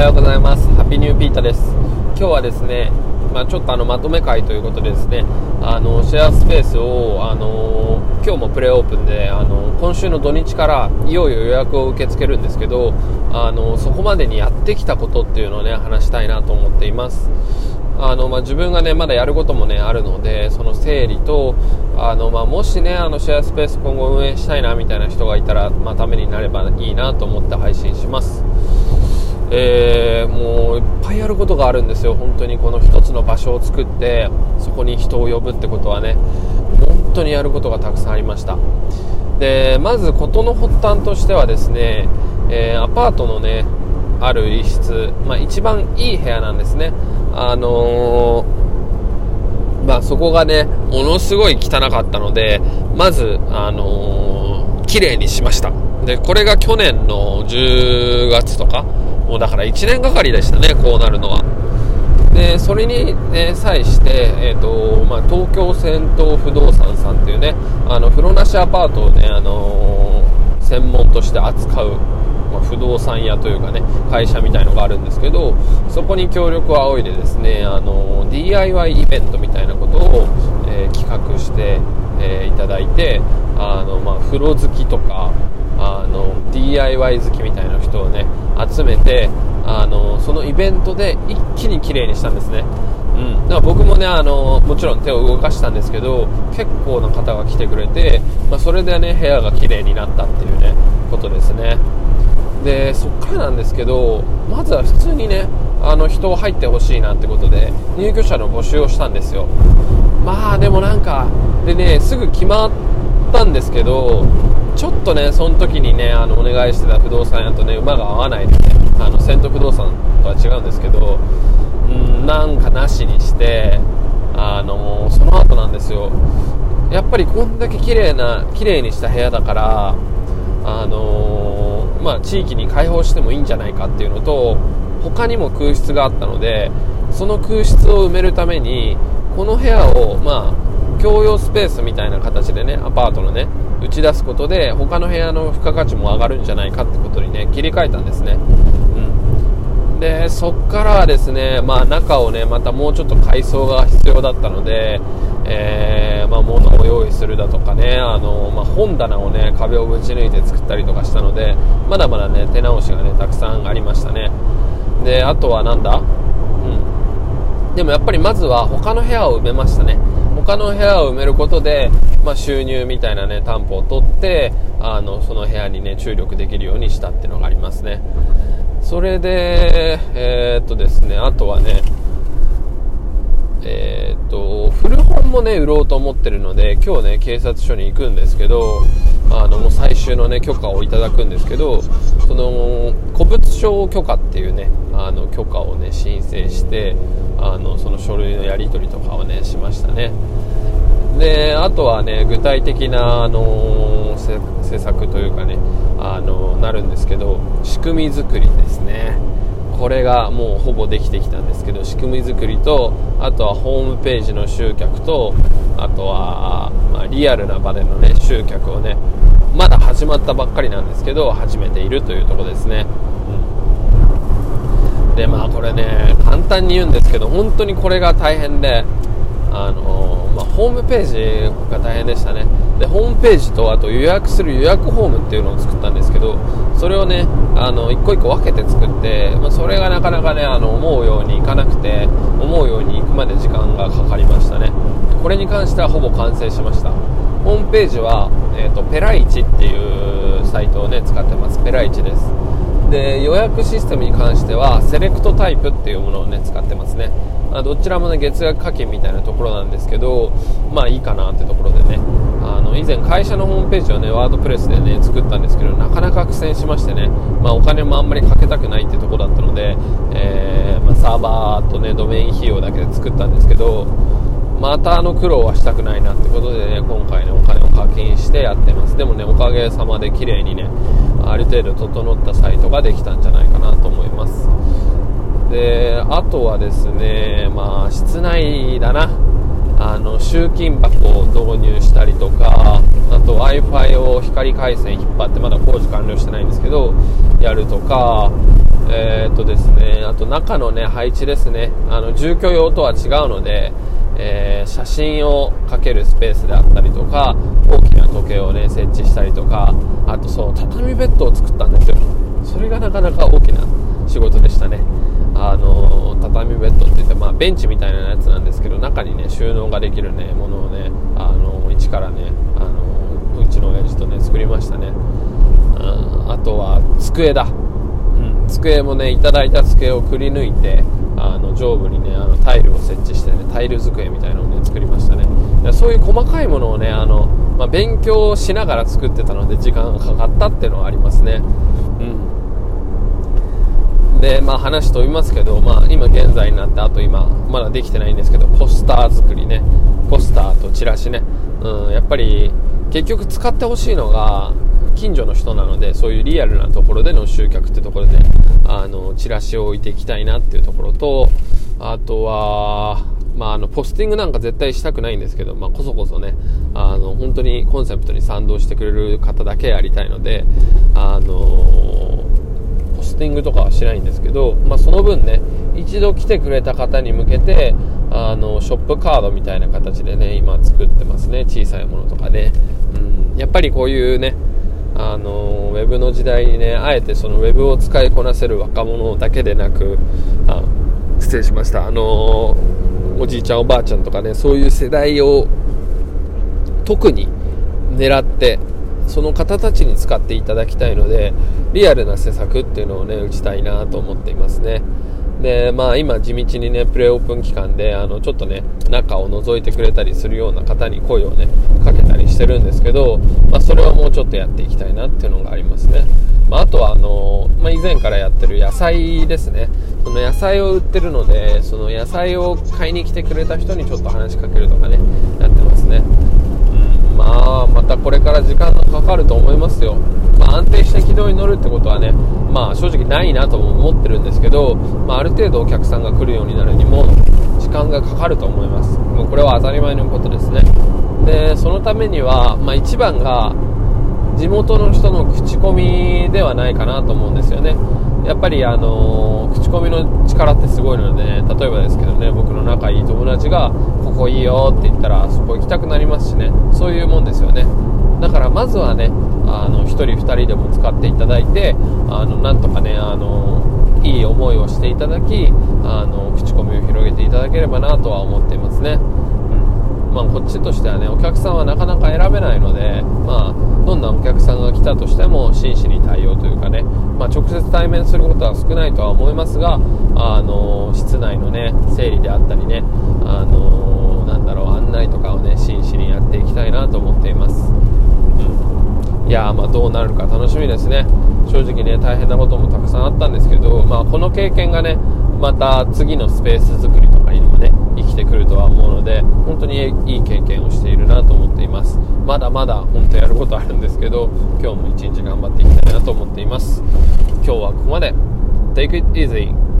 はようございます。ハッピーニューピータです。今日はですね、まあ、ちょっとあのまとめ会ということでですねあのシェアスペースをあの今日もプレオープンであの今週の土日からいよいよ予約を受け付けるんですけどあのそこまでにやってきたことっていうのをね話したいなと思っています。あの、まあ、自分がねまだやることもねあるのでその整理とあの、まあ、もしねあのシェアスペース今後運営したいなみたいな人がいたら、まあ、ためになればいいなと思って配信します。えー、もういっぱいやることがあるんですよ、本当にこの1つの場所を作ってそこに人を呼ぶってことはね。本当にやることがたくさんありました。でまず事の発端としてはですね、えー、アパートのねある一室、まあ、一番いい部屋なんですね。あのー、まあ、そこがねものすごい汚かったのでまず、あのー、綺麗にしました。でこれが去年の10月とかもうだから1年がかりでしたね、こうなるのは。でそれに、ね、際して、えーとまあ、東京銭湯不動産さんっていうねあの風呂なしアパートをね、あのー、専門として扱う、まあ、不動産屋というかね会社みたいのがあるんですけどそこに協力を仰いでですね、あのー、DIY イベントみたいなことを、えー、企画して、えいただいてあの、まあ、風呂好きとかあの DIY 好きみたいな人をね集めてあのそのイベントで一気に綺麗にしたんですね、うん、だから僕もねあのもちろん手を動かしたんですけど結構な方が来てくれて、まあ、それでね部屋が綺麗になったっていうねことですね。でそっからなんですけどまずは普通にねあの人入ってほしいなってことで入居者の募集をしたんですよ。まあでもなんかでねすぐ決まったんですけどちょっとねその時にねあのお願いしてた不動産屋とね馬が合わないでねあの銭湯不動産とは違うんですけどんなんかなしにしてあのその後なんですよ。やっぱりこんだけ綺麗な綺麗にした部屋だからあのまあ、地域に開放してもいいんじゃないかっていうのと他にも空室があったのでその空室を埋めるためにこの部屋を、まあ、共用スペースみたいな形でねアパートのね打ち出すことで他の部屋の付加価値も上がるんじゃないかってことにね切り替えたんですね、うん、でそっからはですね、まあ、中をねまたもうちょっと改装が必要だったので、えー、まあ、物を用意するだとかねあの、まあ、本棚をね壁をぶち抜いて作ったりとかしたのでまだまだね手直しがねたくさんありましたね。であとはなんだ？うん。でもやっぱりまずは他の部屋を埋めましたね。他の部屋を埋めることで、まあ、収入みたいなね担保を取ってあのその部屋にね注力できるようにしたっていうのがありますね。それでえー、っとですねあとはねえー、っと古本もね売ろうと思ってるので今日ね警察署に行くんですけどあのもう最終のね許可をいただくんですけどその古物商許可っていうねあの許可をね申請してあのその書類のやり取りとかをねしましたね。であとはね具体的な、あの施策というかね、あのなるんですけど仕組み作りですね。これがもうほぼできてきたんですけど仕組み作りとあとはホームページの集客とあとは、まあ、リアルな場でのね集客をねまだ始まったばっかりなんですけど始めているというとこですね、うん、でまあこれね簡単に言うんですけど本当にこれが大変であのまあ、ホームページが大変でしたね。でホームページとあと予約する予約フォームっていうのを作ったんですけどそれをねあの一個一個分けて作って、まあ、それがなかなかねあの思うようにいかなくて思うようにいくまで時間がかかりましたね。これに関してはほぼ完成しました。ホームページは、えーと、ペライチっていうサイトをね使ってます。ペライチです。で予約システムに関してはレクトタイプっていうものをね使ってますね。あどちらもね月額課金みたいなところなんですけどまあいいかなってところでね。あの以前会社のホームページをねワードプレスでね作ったんですけどなかなか苦戦しましてね、まあ、お金もあんまりかけたくないってところだったので、えー、まあ、サーバーとねドメイン費用だけで作ったんですけどまたあの苦労はしたくないなってことでね今回ねお金を課金してやってます。でもねおかげさまで綺麗にねある程度整ったサイトができたんじゃないかなと思います。であとはですねまあ室内だなあの集金箱を導入したりとかあと w i f i を光回線引っ張ってまだ工事完了してないんですけどやるとか、えー、っとですね、あと中のね、配置ですね。あの、住居用とは違うので、えー、写真をかけるスペースであったりとか、大きな時計をね、設置したりとか、あとそう、畳ベッドを作ったんですよ。それがなかなか大きな仕事でしたね。あの畳ベッドって言って、まあ、ベンチみたいなやつなんですけど中にね収納ができるねものをねあの一からねあのうちの親父とね作りましたね、うん、あとは机だ、うん、机もねいただいた机をくり抜いてあの上部にねあのタイルを設置してねタイル机みたいなのをね作りましたね。そういう細かいものをねあの、まあ、勉強しながら作ってたので時間がかかったっていうのはありますね。うん。で、まあ、話飛びますけど、まあ、今現在になってあと今まだできてないんですけどポスター作りね。ポスターとチラシね、うん、やっぱり結局使ってほしいのが近所の人なのでそういうリアルなところでの集客ってところでねあのチラシを置いていきたいなっていうところとあとはまあ、あのポスティングなんか絶対したくないんですけど、まあ、こそこそねあの本当にコンセプトに賛同してくれる方だけやりたいので、あのポスティングとかはしないんですけど、まあ、その分ね一度来てくれた方に向けてあのショップカードみたいな形でね今作ってますね小さいものとかね、うん、やっぱりこういうねあのウェブの時代にねあえてそのウェブを使いこなせる若者だけでなくあ失礼しました。あのおじいちゃんおばあちゃんとかねそういう世代を特に狙ってその方たちに使っていただきたいのでリアルな施策っていうのをね打ちたいなと思っていますね。でまあ今地道にねプレオープン期間であのちょっとね中を覗いてくれたりするような方に声をねかけたりしてるんですけど、まあ、それはもうちょっとやっていきたいなっていうのがありますね、まあ、あとはあの、まあ、以前からやってる野菜ですね。その野菜を売ってるのでその野菜を買いに来てくれた人にちょっと話しかけるとかねやってますね。まあまたこれから時間がかかると思いますよ、まあ、安定した軌道に乗るってことはね、まあ、正直ないなとも思ってるんですけど、まあ、ある程度お客さんが来るようになるにも時間がかかると思います。もうこれは当たり前のことですね。でそのためには、まあ、一番が地元の人の口コミではないかなと思うんですよね。やっぱりあの口コミの力ってすごいので、ね、例えばですけどね僕の仲いい友達がこいいよって言ったらそこ行きたくなりますしね。そういうもんですよね。だからまずはねあの1人2人でも使っていただいてあのなんとかねあのいい思いをしていただきあの口コミを広げていただければなとは思っていますね。まあ、こっちとしてはねお客さんはなかなか選べないので、まあ、どんなお客さんが来たとしても真摯に対応というかね、まあ、直接対面することは少ないとは思いますが、あの室内のね整理であったりね、あのなんだろう案内とかをね真摯にやっていきたいなと思っています、いやまあどうなるか楽しみですね。正直ね大変なこともたくさんあったんですけど、まあ、この経験がねまた次のスペース作りとかにもねしてくるとは思うので本当にいい経験をしているなと思っています。まだまだ本当やることあるんですけど今日も一日頑張っていきたいなと思っています。今日はここまで。Take it easy.